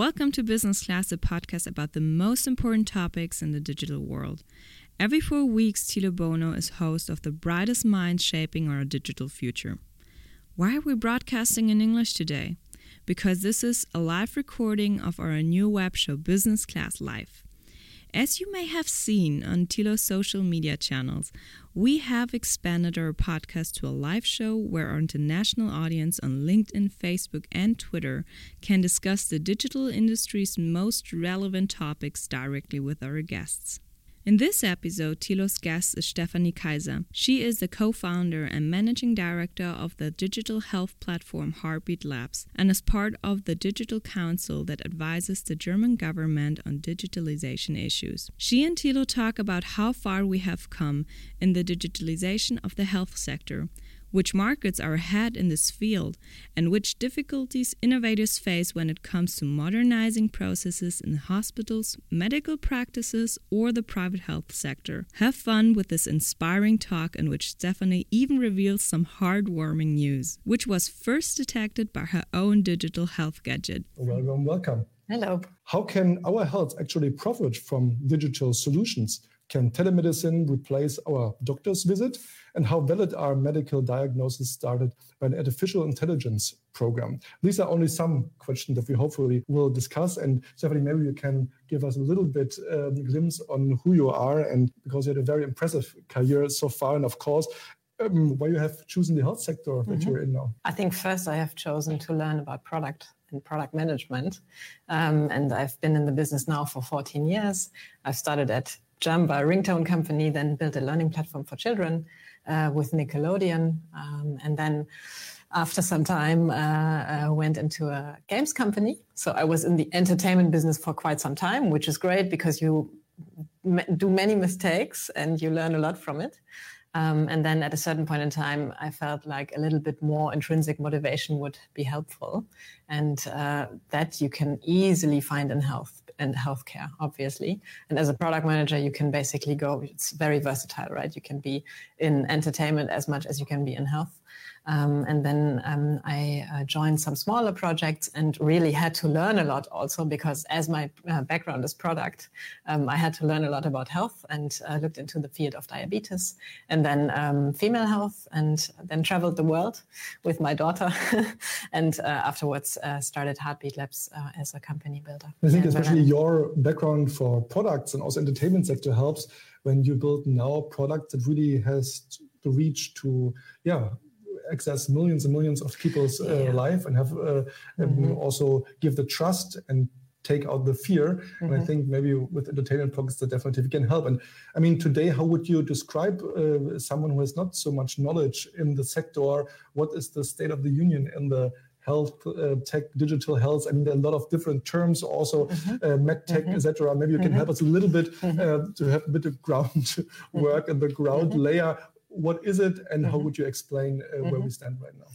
Welcome to Business Class, a podcast about the most important topics in the digital world. Every four weeks, Thilo Bonow is host of the brightest minds shaping our digital future. Why are we broadcasting in English today? Because this is a live recording of our new web show, Business Class Live. As you may have seen on Thilo's social media channels, we have expanded our podcast to a live show where our international audience on LinkedIn, Facebook, and Twitter can discuss the digital industry's most relevant topics directly with our guests. In this episode, Thilo's guest is Stephanie Kaiser. She is the co founder and managing director of the digital health platform Heartbeat Labs and is part of the Digital Council that advises the German government on digitalization issues. She and Tilo talk about how far we have come in the digitalization of the health sector which markets are ahead in this field, and which difficulties innovators face when it comes to modernizing processes in hospitals, medical practices, or the private health sector. Have fun with this inspiring talk in which Stephanie even reveals some heartwarming news, which was first detected by her own digital health gadget. Welcome, welcome. Hello. How can our health actually profit from digital solutions? Can telemedicine replace our doctor's visit? And how valid are medical diagnoses started by an artificial intelligence program? These are only some questions that we hopefully will discuss. And Stephanie, maybe you can give us a little bit um, glimpse on who you are, and because you had a very impressive career so far, and of course, um, why you have chosen the health sector that mm-hmm. you're in now? I think first I have chosen to learn about product and product management. Um, and I've been in the business now for 14 years. I've started at Jamba, a ringtone company, then built a learning platform for children uh, with Nickelodeon. Um, and then after some time, uh, uh, went into a games company. So I was in the entertainment business for quite some time, which is great because you do many mistakes and you learn a lot from it. Um, and then at a certain point in time, I felt like a little bit more intrinsic motivation would be helpful. And uh, that you can easily find in health and healthcare, obviously. And as a product manager, you can basically go, it's very versatile, right? You can be in entertainment as much as you can be in health. Um, and then um, I uh, joined some smaller projects and really had to learn a lot also because as my uh, background is product, um, I had to learn a lot about health and uh, looked into the field of diabetes and then um, female health and then traveled the world with my daughter and uh, afterwards uh, started Heartbeat Labs uh, as a company builder. I think especially your background for products and also entertainment sector helps when you build now product that really has to reach to yeah access millions and millions of people's uh, yeah. life and have uh, mm-hmm. also give the trust and take out the fear. Mm-hmm. And I mm-hmm. think maybe with entertainment products that definitely can help. And I mean, today, how would you describe uh, someone who has not so much knowledge in the sector? What is the state of the union in the health uh, tech, digital health. I mean, there are a lot of different terms, also mm-hmm. uh, med tech, mm-hmm. etc. Maybe you can mm-hmm. help us a little bit mm-hmm. uh, to have a bit of ground work and the ground layer what is it and mm-hmm. how would you explain uh, where mm-hmm. we stand right now?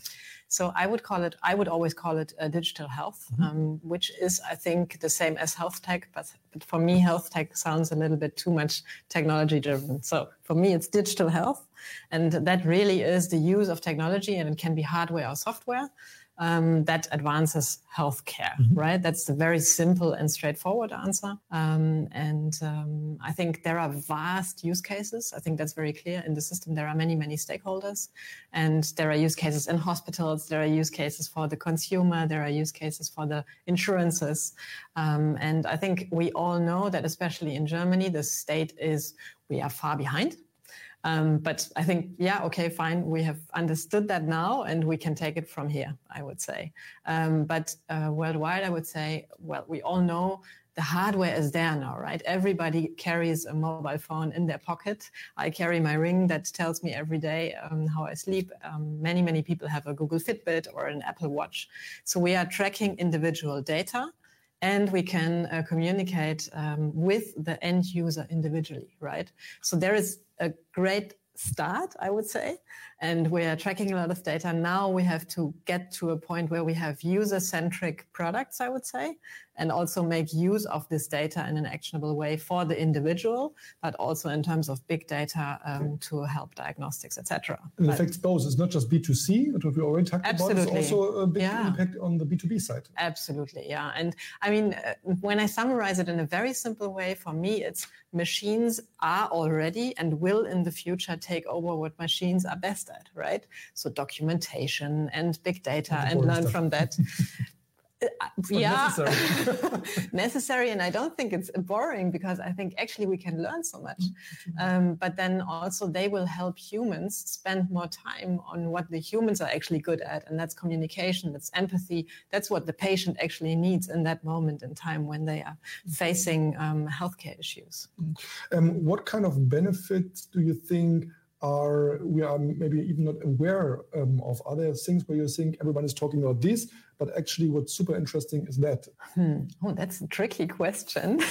So I would call it, I would always call it uh, digital health, mm-hmm. um, which is, I think, the same as health tech. But, but for me, health tech sounds a little bit too much technology driven. So for me, it's digital health. And that really is the use of technology, and it can be hardware or software um, that advances healthcare, mm-hmm. right? That's a very simple and straightforward answer. Um, and um, I think there are vast use cases. I think that's very clear in the system. There are many, many stakeholders, and there are use cases in hospitals. There are use cases for the consumer. There are use cases for the insurances. Um, and I think we all know that, especially in Germany, the state is we are far behind um, but I think, yeah, okay, fine. We have understood that now and we can take it from here, I would say. Um, but uh, worldwide, I would say, well, we all know the hardware is there now, right? Everybody carries a mobile phone in their pocket. I carry my ring that tells me every day um, how I sleep. Um, many, many people have a Google Fitbit or an Apple Watch. So we are tracking individual data and we can uh, communicate um, with the end user individually, right? So there is a great start, I would say. And we're tracking a lot of data. Now we have to get to a point where we have user centric products, I would say. And also make use of this data in an actionable way for the individual, but also in terms of big data um, to help diagnostics, etc. And it affects both. It's not just B2C, what we already talked absolutely. about. It's also a big yeah. impact on the B2B side. Absolutely, yeah. And I mean, uh, when I summarize it in a very simple way, for me, it's machines are already and will in the future take over what machines are best at, right? So documentation and big data and learn stuff. from that. yeah necessary. necessary and i don't think it's boring because i think actually we can learn so much mm-hmm. um, but then also they will help humans spend more time on what the humans are actually good at and that's communication that's empathy that's what the patient actually needs in that moment in time when they are facing um, healthcare issues um, what kind of benefits do you think are we are maybe even not aware um, of other things where you think everyone is talking about this, but actually what's super interesting is that. Hmm. Oh, that's a tricky question.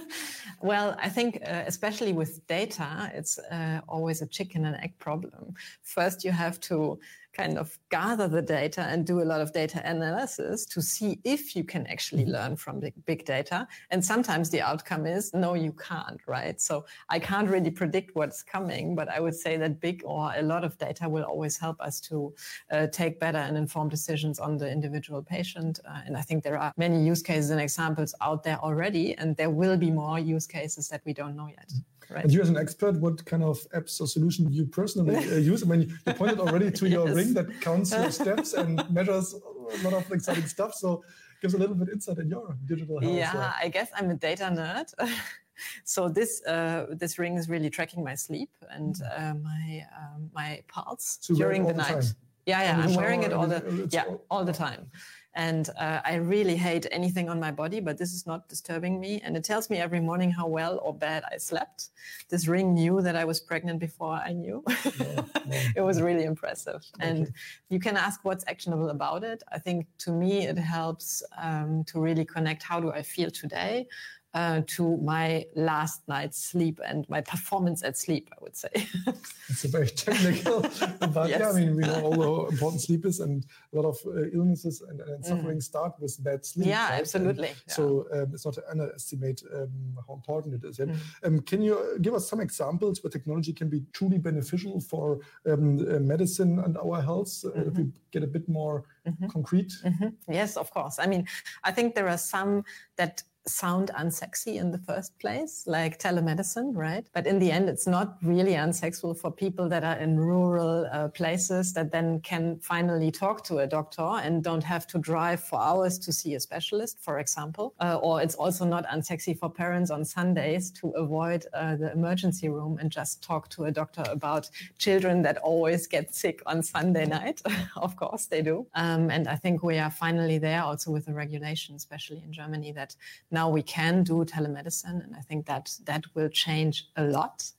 well, I think uh, especially with data, it's uh, always a chicken and egg problem. First, you have to kind of gather the data and do a lot of data analysis to see if you can actually mm-hmm. learn from big, big data. And sometimes the outcome is no, you can't, right? So I can't really predict what's coming, but I would say that big or a lot of data will always help us to uh, take better and informed decisions on the individual patient. Uh, and I think there are many use cases and examples out there already, and there will be more use cases that we don't know yet. Right. And you, as an expert, what kind of apps or solution do you personally uh, use? I mean, you pointed already to your yes. ring that counts your steps and measures a lot of exciting stuff. So, gives a little bit insight in your digital health. Yeah, so. I guess I'm a data nerd. so this uh, this ring is really tracking my sleep and mm. uh, my um, my pulse so during the night. The yeah, yeah, I'm wearing it all the yeah all the time. And uh, I really hate anything on my body, but this is not disturbing me. And it tells me every morning how well or bad I slept. This ring knew that I was pregnant before I knew. Yeah, yeah. it was really impressive. Okay. And you can ask what's actionable about it. I think to me, it helps um, to really connect how do I feel today? Uh, to my last night's sleep and my performance at sleep, I would say. it's a very technical, but yes. yeah, I mean, we know all how important sleep is, and a lot of uh, illnesses and, and suffering mm. start with bad sleep. Yeah, right? absolutely. Yeah. So um, it's not to underestimate um, how important it is. Mm. Um, can you give us some examples where technology can be truly beneficial for um, uh, medicine and our health? Mm-hmm. If we get a bit more mm-hmm. concrete. Mm-hmm. Yes, of course. I mean, I think there are some that sound unsexy in the first place, like telemedicine, right? But in the end, it's not really unsexual for people that are in rural uh, places that then can finally talk to a doctor and don't have to drive for hours to see a specialist, for example. Uh, or it's also not unsexy for parents on Sundays to avoid uh, the emergency room and just talk to a doctor about children that always get sick on Sunday night. of course, they do. Um, and I think we are finally there also with the regulation, especially in Germany, that now we can do telemedicine, and I think that that will change a lot.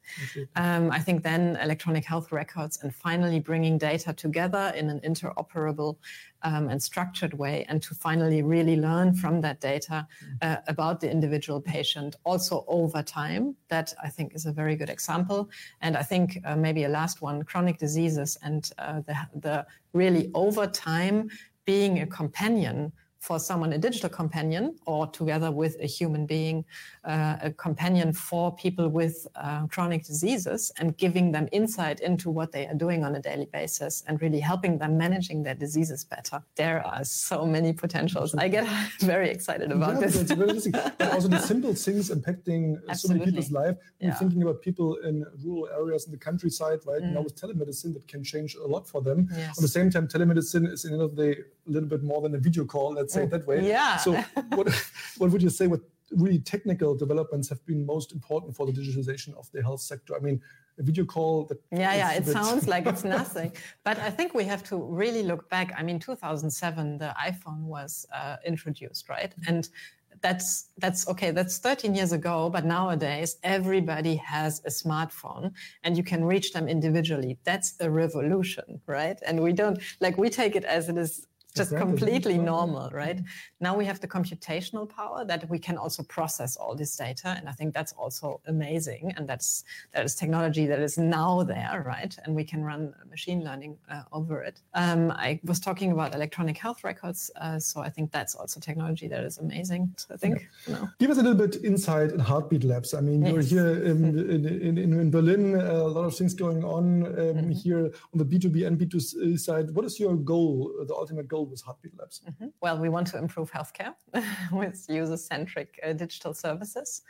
Um, I think then electronic health records and finally bringing data together in an interoperable um, and structured way, and to finally really learn from that data mm. uh, about the individual patient also over time. That I think is a very good example. And I think uh, maybe a last one: chronic diseases and uh, the the really over time being a companion for someone a digital companion or together with a human being uh, a companion for people with uh, chronic diseases and giving them insight into what they are doing on a daily basis and really helping them managing their diseases better there are so many potentials i get very excited about yeah, this it's very interesting. and also the simple things impacting Absolutely. so many people's life yeah. i'm thinking about people in rural areas in the countryside right mm. now with telemedicine that can change a lot for them yes. at the same time telemedicine is in the end of the day a little bit more than a video call let's say it that way. Yeah. So what what would you say? What really technical developments have been most important for the digitalization of the health sector? I mean, a video call. That yeah, yeah, it sounds like it's nothing, but I think we have to really look back. I mean, 2007, the iPhone was uh, introduced, right? And that's that's okay that's 13 years ago but nowadays everybody has a smartphone and you can reach them individually that's a revolution right and we don't like we take it as it is just completely normal, right? Now we have the computational power that we can also process all this data, and I think that's also amazing, and that's that is technology that is now there, right? And we can run machine learning uh, over it. Um, I was talking about electronic health records, uh, so I think that's also technology that is amazing. So I think, yeah. you know. give us a little bit insight in Heartbeat Labs. I mean, yes. you're here in, in, in, in Berlin, uh, a lot of things going on um, mm-hmm. here on the B2B and B2C side. What is your goal, the ultimate goal with Heartbeat Labs? Mm-hmm. Well, we want to improve healthcare with user centric uh, digital services.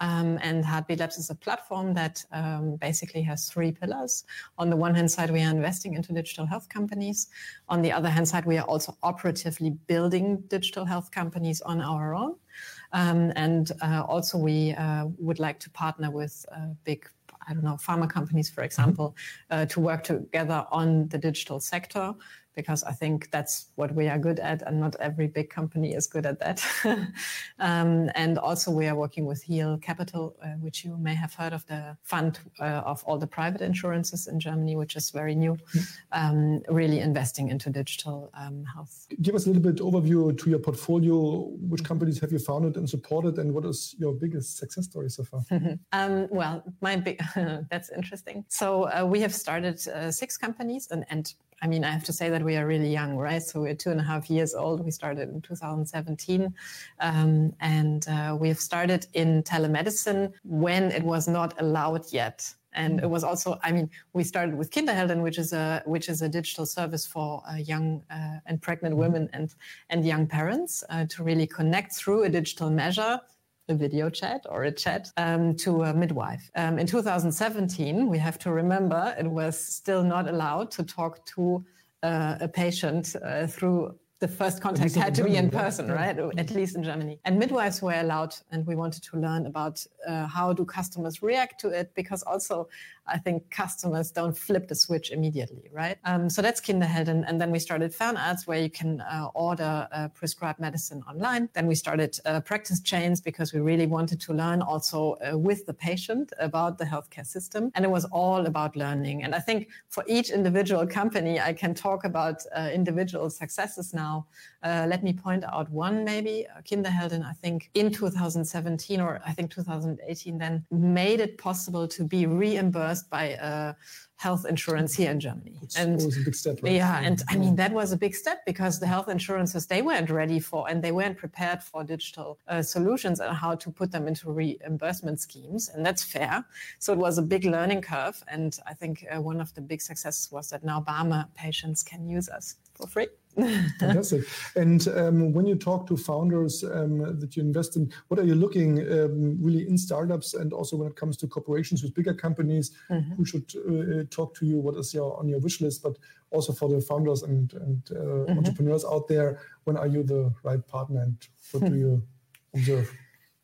Um, and Heartbeat Labs is a platform that um, basically has three pillars. On the one hand side, we are investing into digital health companies. On the other hand side, we are also operatively building digital health companies on our own. Um, and uh, also, we uh, would like to partner with uh, big I don't know, pharma companies, for example, uh, to work together on the digital sector because I think that's what we are good at, and not every big company is good at that. um, and also, we are working with Heal Capital, uh, which you may have heard of the fund uh, of all the private insurances in Germany, which is very new, um, really investing into digital um, health. Give us a little bit overview to your portfolio. Which companies have you founded and supported, and what is your biggest success story so far? Um, well, my big that's interesting. So uh, we have started uh, six companies, and, and I mean, I have to say that we are really young, right? So we're two and a half years old. We started in 2017. Um, and uh, we have started in telemedicine when it was not allowed yet. And it was also, I mean, we started with Kinderhelden, which is a which is a digital service for uh, young uh, and pregnant women and and young parents uh, to really connect through a digital measure a video chat or a chat um, to a midwife. Um, in 2017, we have to remember it was still not allowed to talk to uh, a patient uh, through the first contact had to be in person, right? At least in Germany. And midwives were allowed, and we wanted to learn about uh, how do customers react to it, because also I think customers don't flip the switch immediately, right? Um, so that's Kinderhelden. And then we started Fernarzt, where you can uh, order uh, prescribed medicine online. Then we started uh, practice chains because we really wanted to learn also uh, with the patient about the healthcare system. And it was all about learning. And I think for each individual company, I can talk about uh, individual successes now. Uh, let me point out one maybe. Kinderhelden, I think in 2017 or I think 2018 then made it possible to be reimbursed by uh, health insurance here in Germany. It's and was a big step, right? Yeah, and I mean that was a big step because the health insurances they weren't ready for and they weren't prepared for digital uh, solutions and how to put them into reimbursement schemes, and that's fair. So it was a big learning curve, and I think uh, one of the big successes was that now Barmer patients can use us for free. Fantastic. And um, when you talk to founders um, that you invest in, what are you looking um, really in startups and also when it comes to corporations with bigger companies mm-hmm. who should uh, talk to you? What is your on your wish list? But also for the founders and, and uh, mm-hmm. entrepreneurs out there, when are you the right partner and what do you observe?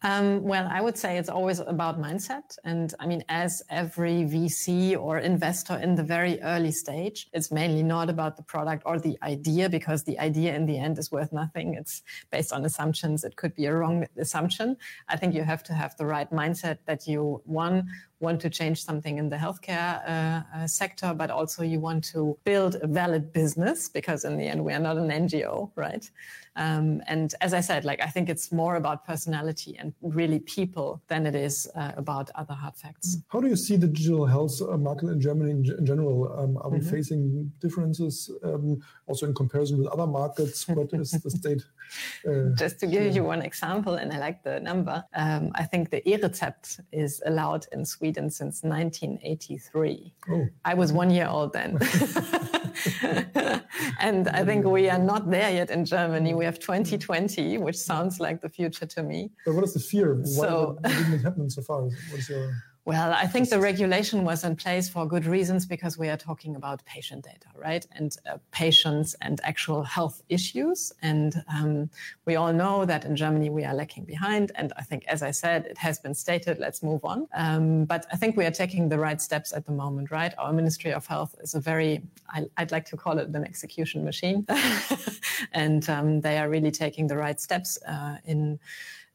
Um, well, I would say it's always about mindset. And I mean, as every VC or investor in the very early stage, it's mainly not about the product or the idea because the idea in the end is worth nothing. It's based on assumptions. It could be a wrong assumption. I think you have to have the right mindset that you, one, want to change something in the healthcare uh, uh, sector, but also you want to build a valid business because in the end we are not an NGO, right? Um, and as I said, like I think it's more about personality and really people than it is uh, about other hard facts. How do you see the digital health uh, market in Germany in, in general? Um, are we mm-hmm. facing differences um, also in comparison with other markets? What is the state? Uh, Just to give you one example, and I like the number, um, I think the e-Rezept is allowed in Sweden since 1983. Oh. I was one year old then. and I think we are not there yet in Germany. We have 2020, which sounds like the future to me. But what is the fear? Why so, didn't it happen so far? What is your well, I think the regulation was in place for good reasons because we are talking about patient data, right? And uh, patients and actual health issues. And um, we all know that in Germany we are lacking behind. And I think, as I said, it has been stated, let's move on. Um, but I think we are taking the right steps at the moment, right? Our Ministry of Health is a very, I, would like to call it an execution machine. and um, they are really taking the right steps uh, in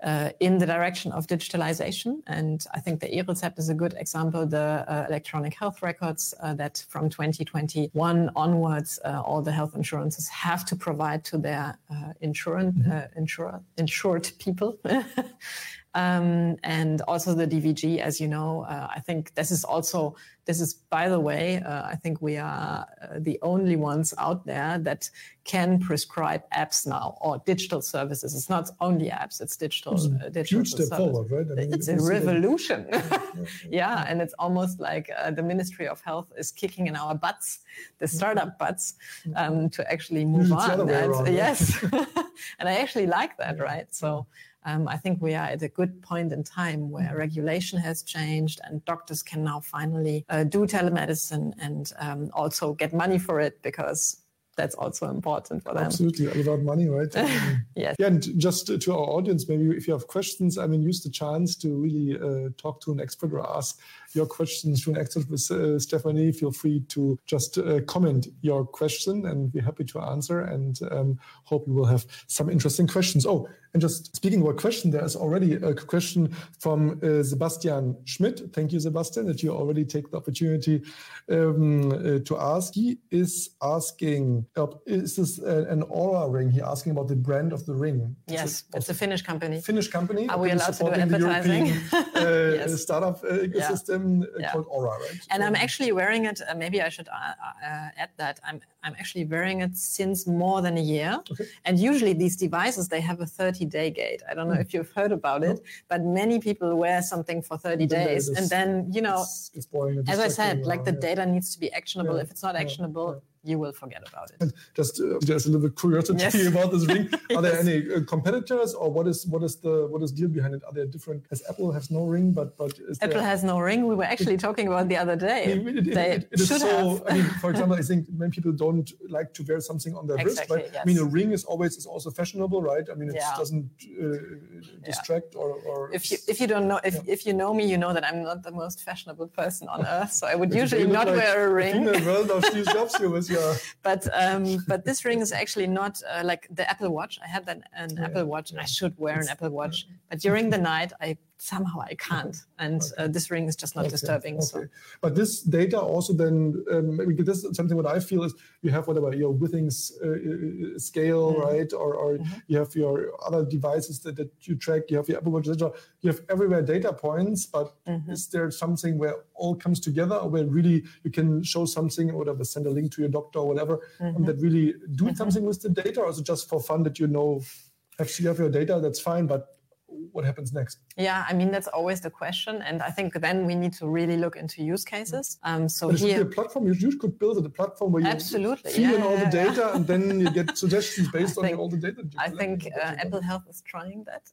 uh, in the direction of digitalization. And I think the e-Rezept is a good example. The uh, electronic health records uh, that from 2021 onwards, uh, all the health insurances have to provide to their uh, insurance, mm-hmm. uh, insure, insured people. Um, and also the DVG, as you know, uh, I think this is also this is, by the way, uh, I think we are uh, the only ones out there that can prescribe apps now or digital services. It's not only apps; it's digital. It's uh, digital huge step forward, right? I mean, it's a revolution. yeah, and it's almost like uh, the Ministry of Health is kicking in our butts, the startup butts, um, to actually move on. And, around, yes, and I actually like that, right? So um, I think we are at a good point in time where mm-hmm. regulation has changed and doctors can now finally uh, do telemedicine and um, also get money for it because that's also important for them. Absolutely, all about money, right? yes. Yeah, and just to our audience, maybe if you have questions, I mean, use the chance to really uh, talk to an expert or ask your questions to an expert with uh, Stephanie. Feel free to just uh, comment your question, and we're happy to answer. And um, hope you will have some interesting questions. Oh, and just speaking about question, there is already a question from uh, Sebastian Schmidt. Thank you, Sebastian, that you already take the opportunity um, uh, to ask. He is asking, uh, is this an Oura ring? He asking about the brand of the ring. Yes, it, it's a Finnish company. Finnish company. Are we allowed to do advertising? European, uh, yes. startup uh, ecosystem yeah. Uh, yeah. called Oura, right? And I'm um, actually wearing it. Uh, maybe I should uh, add that I'm I'm actually wearing it since more than a year. Okay. And usually these devices they have a 30 day gate. I don't know mm. if you've heard about no. it, but many people wear something for 30 and days and then, you know, it's, it's boring, as I said, like the data needs to be actionable. If it's not actionable, you will forget about it. Just uh, there's a little curiosity yes. about this ring. Are there any uh, competitors, or what is what is the what is deal behind it? Are there different? As Apple has no ring, but but Apple there, has no ring. We were actually it, talking about the other day. It, it, it is so. Have. I mean, for example, I think many people don't like to wear something on their exactly, wrist, right? Yes. I mean, a ring is always is also fashionable, right? I mean, it yeah. doesn't uh, distract yeah. or, or. If you if you don't know if, yeah. if you know me, you know that I'm not the most fashionable person on earth. So I would usually not like wear a ring. In The world of Steve Jobs here But um, but this ring is actually not uh, like the Apple Watch. I have an, an yeah, Apple Watch. I should wear it's, an Apple Watch, but during the night I somehow I can't. And okay. uh, this ring is just not okay. disturbing. Okay. So. But this data also then, um, this is something what I feel is you have whatever your Withings uh, uh scale, mm-hmm. right? Or, or mm-hmm. you have your other devices that, that you track, you have your Apple Watch, etc. You have everywhere data points, but mm-hmm. is there something where all comes together or where really you can show something or whatever, send a link to your doctor or whatever, and that really do mm-hmm. something with the data? Or is it just for fun that you know, if you have your data, that's fine, but what happens next? Yeah, I mean that's always the question, and I think then we need to really look into use cases. Um, so but here, a platform you, you could build a platform where you absolutely feed yeah, in all yeah, the data, and then you get suggestions based on all the data. I think uh, Apple Health is trying that.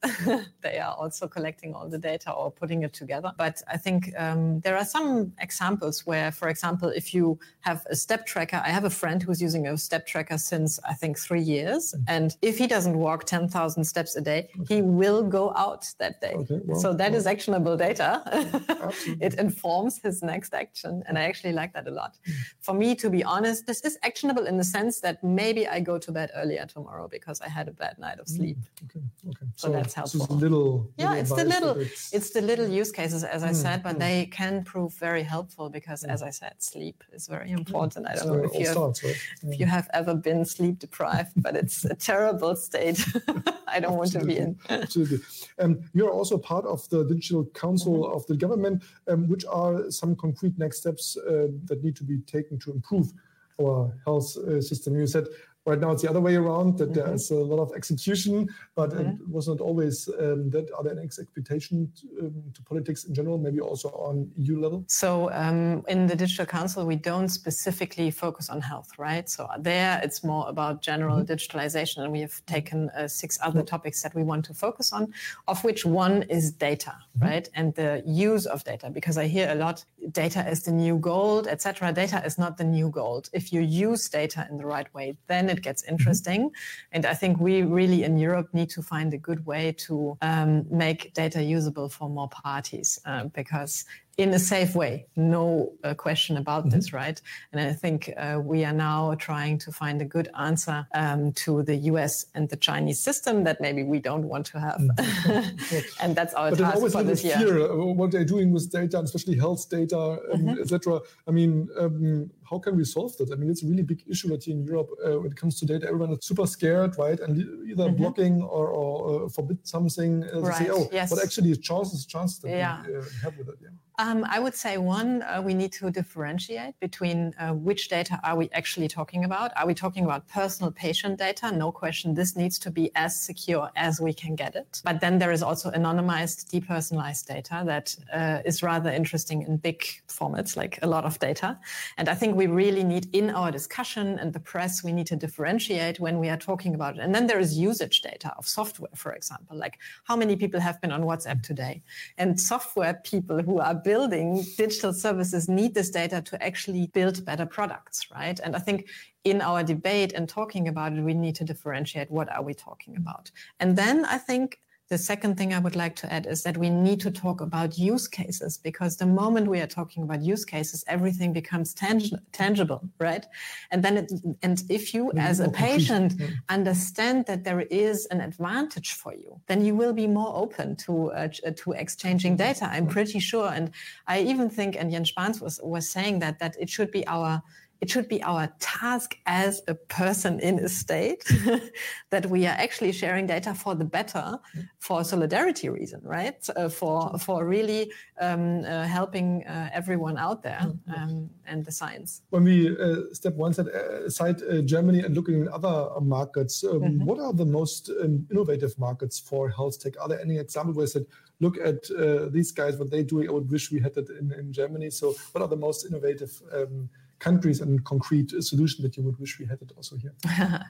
they are also collecting all the data or putting it together. But I think um, there are some examples where, for example, if you have a step tracker, I have a friend who's using a step tracker since I think three years, mm-hmm. and if he doesn't walk ten thousand steps a day, okay. he will go out that day. Okay, well, so that well. is actionable data. it informs his next action. And I actually like that a lot. Mm. For me, to be honest, this is actionable in the sense that maybe I go to bed earlier tomorrow because I had a bad night of sleep. Mm. Okay, okay. So, so that's helpful. Little, little yeah, it's the little, it's... it's... the little use cases, as I mm, said, but mm. they can prove very helpful because, as I said, sleep is very important. I don't so know if you, have, starts, right? if you have ever been sleep deprived, but it's a terrible state. I don't want to be in. Absolutely. Um, you're also part of the Digital Council mm-hmm. of the government. Um, which are some concrete next steps uh, that need to be taken to improve our health uh, system? You said Right now, it's the other way around. That mm-hmm. there's a lot of execution, but it was not always um, that. Are there any expectations um, to politics in general, maybe also on EU level? So um, in the Digital Council, we don't specifically focus on health, right? So there, it's more about general mm-hmm. digitalization, and we have taken uh, six other topics that we want to focus on, of which one is data, mm-hmm. right, and the use of data. Because I hear a lot, data is the new gold, etc. Data is not the new gold. If you use data in the right way, then it gets interesting. And I think we really in Europe need to find a good way to um, make data usable for more parties uh, because in a safe way. No uh, question about mm-hmm. this, right? And I think uh, we are now trying to find a good answer um, to the US and the Chinese system that maybe we don't want to have. Mm-hmm. and that's our but task always for this year. Fear, uh, what they're doing with data, especially health data, um, mm-hmm. etc. I mean, um, how can we solve that? I mean, it's a really big issue that here in Europe uh, when it comes to data. Everyone is super scared, right? And either mm-hmm. blocking or, or uh, forbid something. Uh, right. Say, oh, yes. but actually, chances, chances that yeah. we uh, have with it. Yeah. Um, I would say one, uh, we need to differentiate between uh, which data are we actually talking about. Are we talking about personal patient data? No question. This needs to be as secure as we can get it. But then there is also anonymized, depersonalized data that uh, is rather interesting in big formats, like a lot of data. And I think we really need in our discussion and the press, we need to differentiate when we are talking about it. And then there is usage data of software, for example, like how many people have been on WhatsApp today? And software people who are building digital services need this data to actually build better products, right? And I think in our debate and talking about it, we need to differentiate what are we talking about. And then I think the second thing I would like to add is that we need to talk about use cases because the moment we are talking about use cases, everything becomes tang- tangible, right? And then, it, and if you as a patient understand that there is an advantage for you, then you will be more open to uh, to exchanging data. I'm pretty sure, and I even think, and Jens Spahn was was saying that that it should be our it should be our task as a person in a state that we are actually sharing data for the better, for solidarity reason, right? Uh, for for really um, uh, helping uh, everyone out there um, and the science. When we uh, step one step aside uh, Germany and looking at other markets, um, mm-hmm. what are the most um, innovative markets for health tech? Are there any examples where you said, look at uh, these guys, what they do? I would wish we had that in, in Germany. So, what are the most innovative? Um, countries and concrete solution that you would wish we had it also here?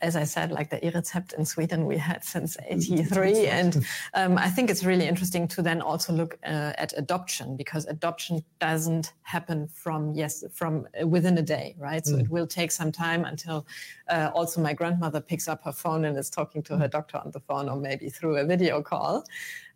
As I said, like the e-Rezept in Sweden, we had since 83. and um, I think it's really interesting to then also look uh, at adoption because adoption doesn't happen from, yes, from uh, within a day, right? So mm. it will take some time until uh, also my grandmother picks up her phone and is talking to her doctor on the phone or maybe through a video call.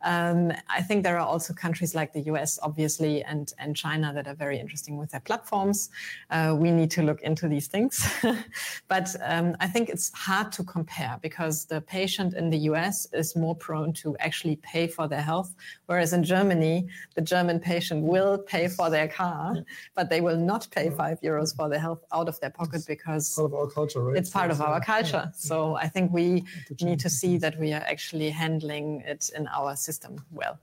Um, I think there are also countries like the US, obviously, and, and China that are very interesting with their platforms. Uh, we need to look into these things. but um, I think it's hard to compare because the patient in the US is more prone to actually pay for their health, whereas in Germany, the German patient will pay for their car, but they will not pay five euros for their health out of their pocket because it's part of our culture, right? it's part of our culture. So I think we need to see that we are actually handling it in our system system well.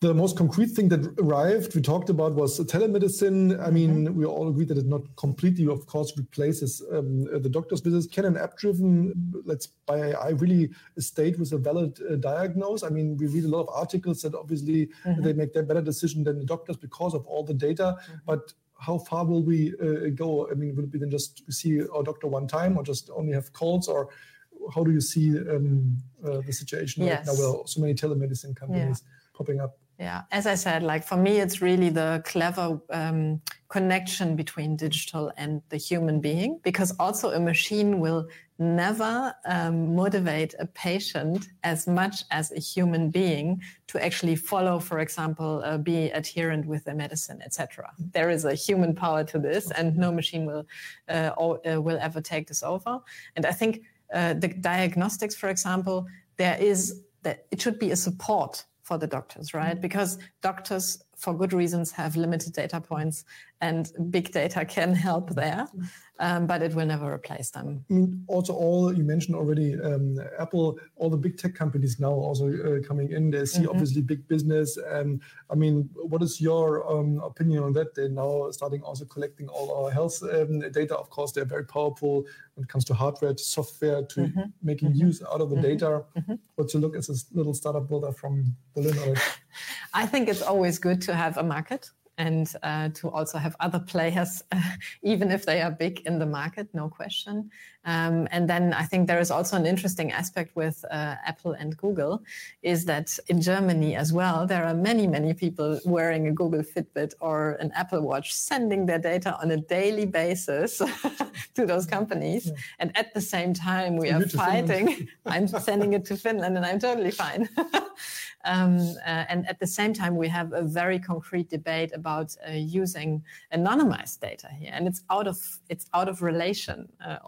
The most concrete thing that arrived, we talked about, was telemedicine. I mean, mm-hmm. we all agree that it not completely, of course, replaces um, the doctor's business. Can an app-driven, let's by AI, really state with a valid uh, diagnose? I mean, we read a lot of articles that obviously mm-hmm. they make their better decision than the doctors because of all the data. Mm-hmm. But how far will we uh, go? I mean, will it be then just see our doctor one time, or just only have calls, or how do you see um, uh, the situation yes. right now where so many telemedicine companies yeah. popping up? Yeah, as I said, like for me, it's really the clever um, connection between digital and the human being, because also a machine will never um, motivate a patient as much as a human being to actually follow, for example, uh, be adherent with the medicine, etc. There is a human power to this, and no machine will uh, or, uh, will ever take this over. And I think uh, the diagnostics, for example, there is that it should be a support for the doctors, right? Because doctors, for good reasons, have limited data points, and big data can help there. Um, but it will never replace them. I mean, also, all you mentioned already, um, Apple, all the big tech companies now also uh, coming in. They see mm-hmm. obviously big business. And I mean, what is your um, opinion on that? They're now starting also collecting all our health um, data. Of course, they're very powerful when it comes to hardware, to software, to mm-hmm. making mm-hmm. use out of the mm-hmm. data. Mm-hmm. What's your look as a little startup builder from Berlin? I think it's always good to have a market and uh, to also have other players, even if they are big in the market, no question. Um, and then I think there is also an interesting aspect with uh, Apple and Google is that in Germany as well, there are many, many people wearing a Google Fitbit or an Apple Watch, sending their data on a daily basis to those companies. Yeah. And at the same time, we are fighting. I'm sending it to Finland and I'm totally fine. Um, uh, and at the same time, we have a very concrete debate about uh, using anonymized data here, and it's out of it's out of relation uh,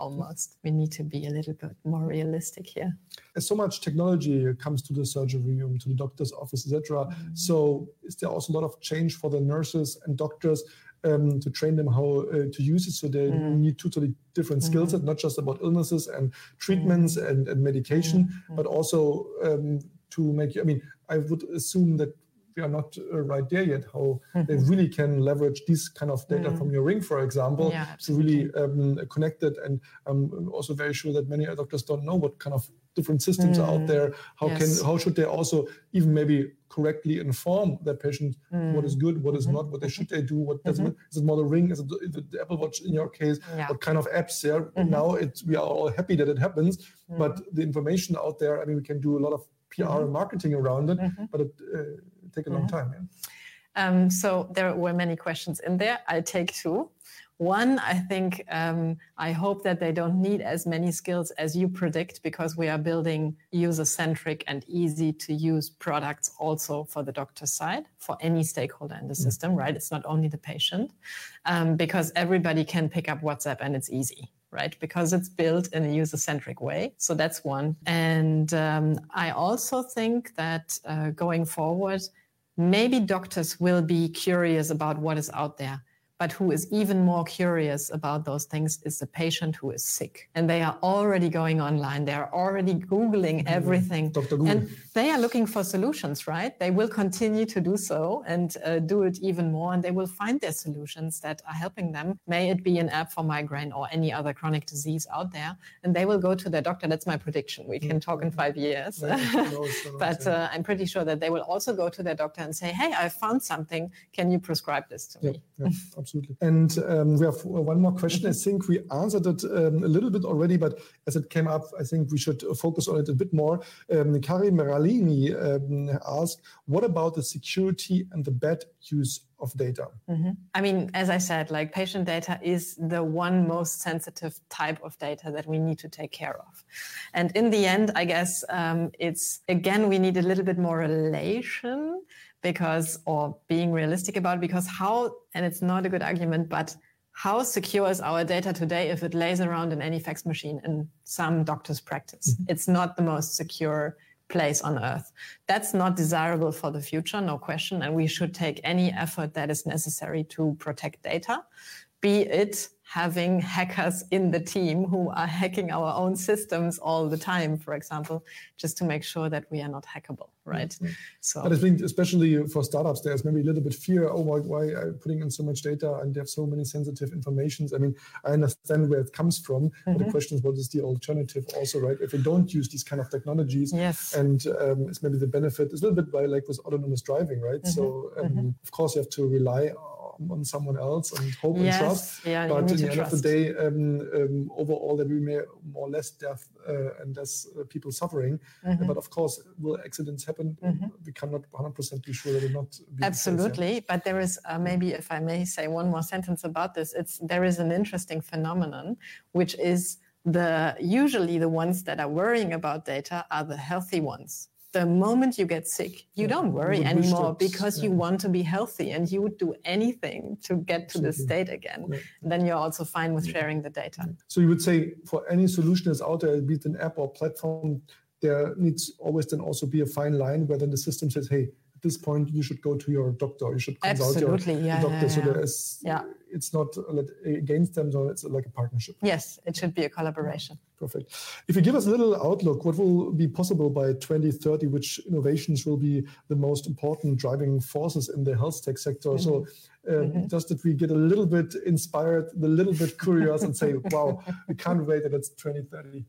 almost. We need to be a little bit more realistic here. As so much technology comes to the surgery room, to the doctor's office, etc. Mm-hmm. So, is there also a lot of change for the nurses and doctors? Um, to train them how uh, to use it. So they mm. need totally different mm. skill set, not just about illnesses and treatments mm. and, and, medication, mm-hmm. but also um, to make. I mean, I would assume that we are not uh, right there yet. How mm-hmm. they really can leverage this kind of data mm. from your ring, for example, yeah, to really um, connect it. And I'm also very sure that many doctors don't know what kind of different systems mm. out there. How yes. can how should they also even maybe correctly inform their patient mm. what is good, what is mm-hmm. not, what they should they do, what doesn't. Mm-hmm. Is it more the ring? Is it the, the, Apple Watch in your case? Yeah. What kind of apps there? Mm-hmm. Now it's we are all happy that it happens, mm. but the information out there. I mean, we can do a lot of PR and mm-hmm. marketing around it, mm-hmm. but it uh, take a long mm-hmm. time. Yeah. Um, so there were many questions in there. I take two. One, I think um, I hope that they don't need as many skills as you predict because we are building user centric and easy to use products also for the doctor side, for any stakeholder in the mm. system, right? It's not only the patient, um, because everybody can pick up WhatsApp and it's easy. Right, because it's built in a user centric way. So that's one. And um, I also think that uh, going forward, maybe doctors will be curious about what is out there but who is even more curious about those things is the patient who is sick. And they are already going online. They are already Googling mm-hmm. everything. Dr. Google. And they are looking for solutions, right? They will continue to do so and uh, do it even more. And they will find their solutions that are helping them. May it be an app for migraine or any other chronic disease out there. And they will go to their doctor. That's my prediction. We can talk in five years. but uh, I'm pretty sure that they will also go to their doctor and say, hey, I found something. Can you prescribe this to me? Absolutely. And um, we have one more question. I think we answered it um, a little bit already, but as it came up, I think we should focus on it a bit more. Um, Meralini um, asked, what about the security and the bad use of data? Mm-hmm. I mean, as I said, like patient data is the one most sensitive type of data that we need to take care of. And in the end, I guess um, it's again, we need a little bit more relation because, or being realistic about, because how, and it's not a good argument, but how secure is our data today if it lays around in any fax machine in some doctor's practice? Mm-hmm. It's not the most secure place on earth. That's not desirable for the future, no question. And we should take any effort that is necessary to protect data, be it having hackers in the team who are hacking our own systems all the time, for example, just to make sure that we are not hackable, right? Mm-hmm. So, but I think especially for startups, there's maybe a little bit fear. Oh, why, why are putting in so much data and they have so many sensitive informations? I mean, I understand where it comes from, mm-hmm. but the question is, what is the alternative also, right? If we don't use these kind of technologies, yes, and um, it's maybe the benefit is a little bit by like with autonomous driving, right? Mm-hmm. So um, mm-hmm. of course you have to rely on someone else and hope yes, and trust. Yeah, but in the end trust. of the day, um, um, overall, there will be more or less death uh, and less uh, people suffering. Mm-hmm. But of course, will accidents happen? Mm-hmm. We cannot 100% be sure that it will not. Absolutely, but there is uh, maybe, if I may say one more sentence about this, it's there is an interesting phenomenon, which is the usually the ones that are worrying about data are the healthy ones the moment you get sick, you don't worry anymore because yeah. you want to be healthy and you would do anything to get to this state again. Yeah. Then you're also fine with sharing the data. So you would say for any solution that's out there, be it an app or platform, there needs always then also be a fine line where then the system says, hey, at this point you should go to your doctor you should consult Absolutely, your yeah, doctor yeah, so there is yeah. it's not against them so it's like a partnership yes it should be a collaboration perfect if you give us a little outlook what will be possible by 2030 which innovations will be the most important driving forces in the health tech sector mm-hmm. so um, mm-hmm. just that we get a little bit inspired a little bit curious and say wow we can't wait that it's 2030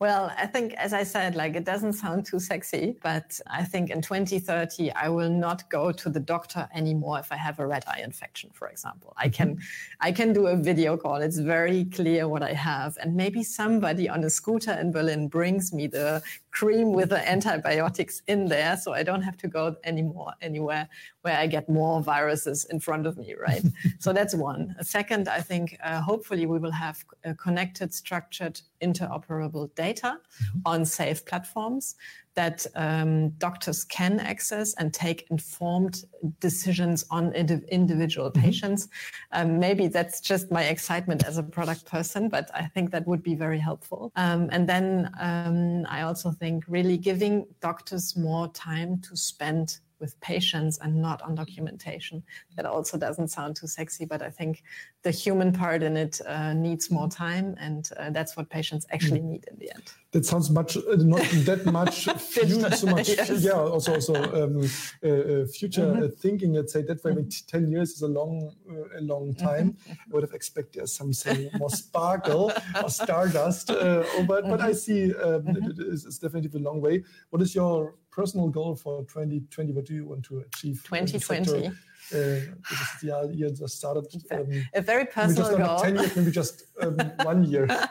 well, I think, as I said, like it doesn't sound too sexy, but I think in 2030, I will not go to the doctor anymore if I have a red eye infection, for example. I can, mm-hmm. I can do a video call. It's very clear what I have. And maybe somebody on a scooter in Berlin brings me the cream with the antibiotics in there. So I don't have to go anymore, anywhere where I get more viruses in front of me, right? so that's one. Second, I think uh, hopefully we will have uh, connected, structured, interoperable data mm-hmm. on safe platforms that um, doctors can access and take informed decisions on ind- individual mm-hmm. patients. Um, maybe that's just my excitement as a product person, but I think that would be very helpful. Um, and then um, I also think really giving doctors more time to spend with patients and not on documentation. That also doesn't sound too sexy, but I think the human part in it uh, needs more time, and uh, that's what patients actually need in the end. That sounds much uh, not that much future, so much yes. yeah also also um, uh, uh, future mm-hmm. thinking. Let's say that way. I mean, mm-hmm. ten years is a long a long mm-hmm. time. Mm-hmm. I would have expected something more sparkle or stardust, but but I mm-hmm. see um, it is, it's definitely a long way. What is your personal goal for 2020? What do you want to achieve? 2020. Uh, this is the year just started. Um, a very personal maybe just goal. 10 years, maybe just um, one year.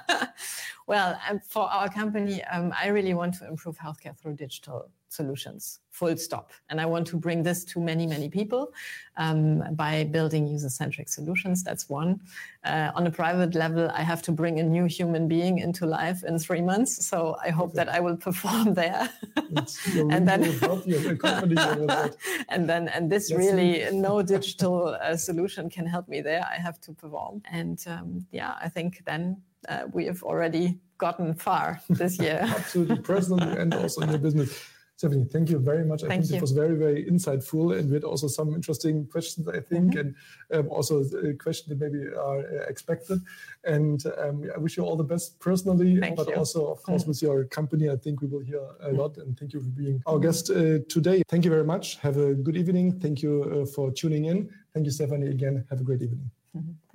well, um, for our company, um, I really want to improve healthcare through digital solutions, full stop. And I want to bring this to many, many people um, by building user centric solutions. That's one. Uh, on a private level, I have to bring a new human being into life in three months. So I hope that I will perform there. and then, and then, and this That's really, it. no digital uh, solution can help me there. I have to perform. And um, yeah, I think then uh, we have already gotten far this year. Absolutely, personally and also in your business. Stephanie, thank you very much. I thank think you. it was very, very insightful, and we had also some interesting questions, I think, mm-hmm. and um, also questions that maybe are uh, expected. And um, I wish you all the best personally, thank but you. also, of course, mm-hmm. with your company. I think we will hear a mm-hmm. lot. And thank you for being our guest uh, today. Thank you very much. Have a good evening. Thank you uh, for tuning in. Thank you, Stephanie. Again, have a great evening.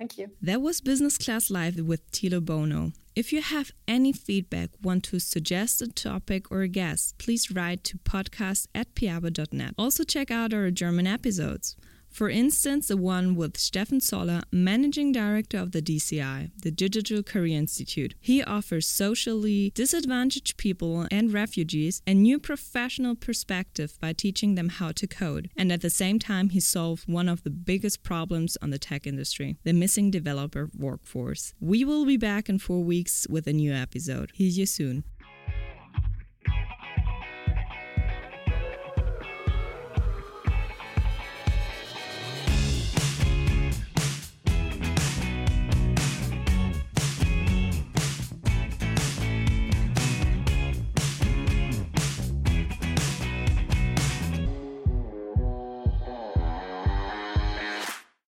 Thank you. That was Business Class Live with Thilo Bonow. If you have any feedback, want to suggest a topic or a guest, please write to podcast at piabo.net. Also, check out our German episodes. For instance, the one with Stefan Zoller, Managing Director of the DCI, the Digital Career Institute. He offers socially disadvantaged people and refugees a new professional perspective by teaching them how to code. And at the same time, he solved one of the biggest problems on the tech industry the missing developer workforce. We will be back in four weeks with a new episode. See you soon.